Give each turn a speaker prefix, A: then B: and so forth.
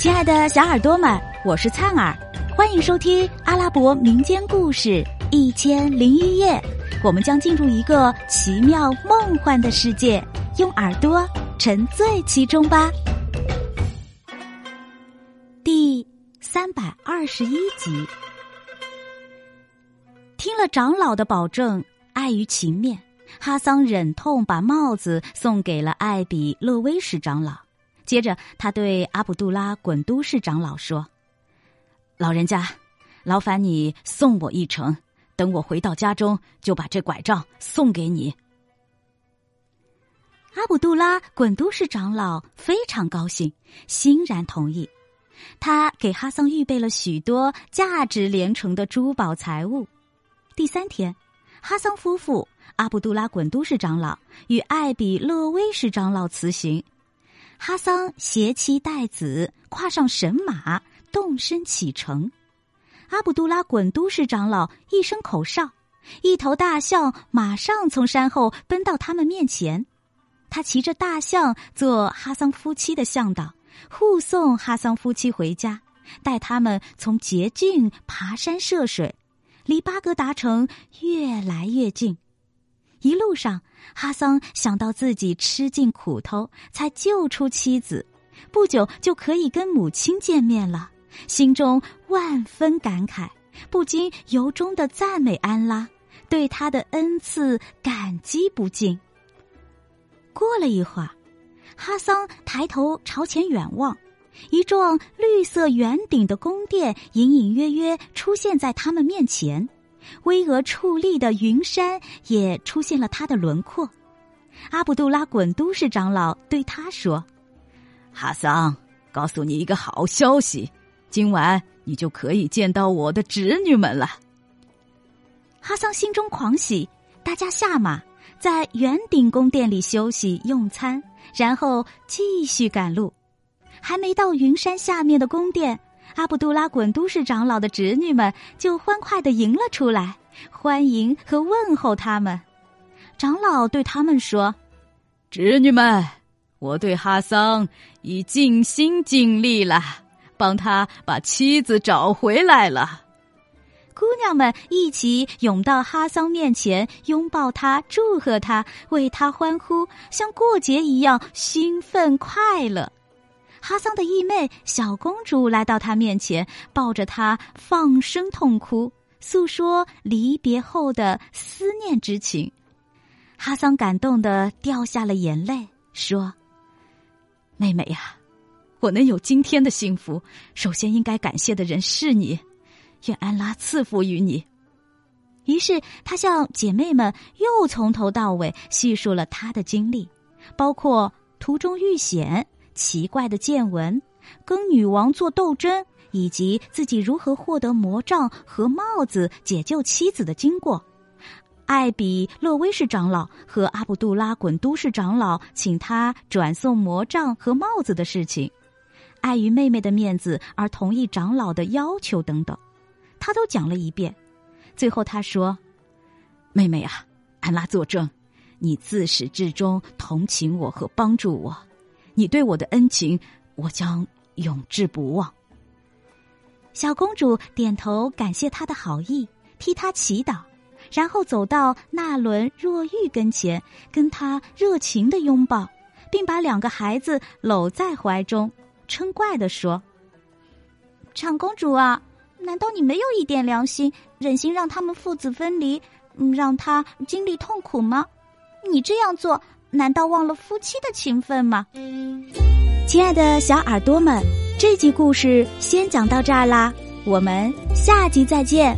A: 亲爱的小耳朵们，我是灿儿，欢迎收听阿拉伯民间故事《一千零一夜》。我们将进入一个奇妙梦幻的世界，用耳朵沉醉其中吧。第三百二十一集，听了长老的保证，碍于情面，哈桑忍痛把帽子送给了艾比勒威什长老。接着，他对阿卜杜拉滚都市长老说：“老人家，劳烦你送我一程，等我回到家中，就把这拐杖送给你。”阿卜杜拉滚都市长老非常高兴，欣然同意。他给哈桑预备了许多价值连城的珠宝财物。第三天，哈桑夫妇、阿卜杜拉滚都市长老与艾比勒威什长老辞行。哈桑携妻带子，跨上神马，动身启程。阿卜杜拉滚都市长老一声口哨，一头大象马上从山后奔到他们面前。他骑着大象做哈桑夫妻的向导，护送哈桑夫妻回家，带他们从捷径爬山涉水，离巴格达城越来越近。一路上，哈桑想到自己吃尽苦头才救出妻子，不久就可以跟母亲见面了，心中万分感慨，不禁由衷的赞美安拉，对他的恩赐感激不尽。过了一会儿，哈桑抬头朝前远望，一幢绿色圆顶的宫殿隐隐约约出现在他们面前。巍峨矗立的云山也出现了它的轮廓。阿卜杜拉滚都市长老对他说：“
B: 哈桑，告诉你一个好消息，今晚你就可以见到我的侄女们了。”
A: 哈桑心中狂喜，大家下马，在圆顶宫殿里休息用餐，然后继续赶路。还没到云山下面的宫殿。阿卜杜拉滚都市长老的侄女们就欢快的迎了出来，欢迎和问候他们。长老对他们说：“
B: 侄女们，我对哈桑已尽心尽力了，帮他把妻子找回来了。”
A: 姑娘们一起涌到哈桑面前，拥抱他，祝贺他，为他欢呼，像过节一样兴奋快乐。哈桑的义妹小公主来到他面前，抱着他放声痛哭，诉说离别后的思念之情。哈桑感动的掉下了眼泪，说：“
B: 妹妹呀，我能有今天的幸福，首先应该感谢的人是你，愿安拉赐福于你。”
A: 于是他向姐妹们又从头到尾叙述了他的经历，包括途中遇险。奇怪的见闻，跟女王做斗争，以及自己如何获得魔杖和帽子解救妻子的经过。艾比勒威士长老和阿卜杜拉滚都市长老请他转送魔杖和帽子的事情，碍于妹妹的面子而同意长老的要求等等，他都讲了一遍。最后他说：“
B: 妹妹啊，安拉作证，你自始至终同情我和帮助我。”你对我的恩情，我将永志不忘。
A: 小公主点头感谢他的好意，替他祈祷，然后走到纳伦若玉跟前，跟他热情的拥抱，并把两个孩子搂在怀中，嗔怪的说：“长公主啊，难道你没有一点良心，忍心让他们父子分离，让他经历痛苦吗？你这样做。”难道忘了夫妻的情分吗？亲爱的小耳朵们，这集故事先讲到这儿啦，我们下集再见。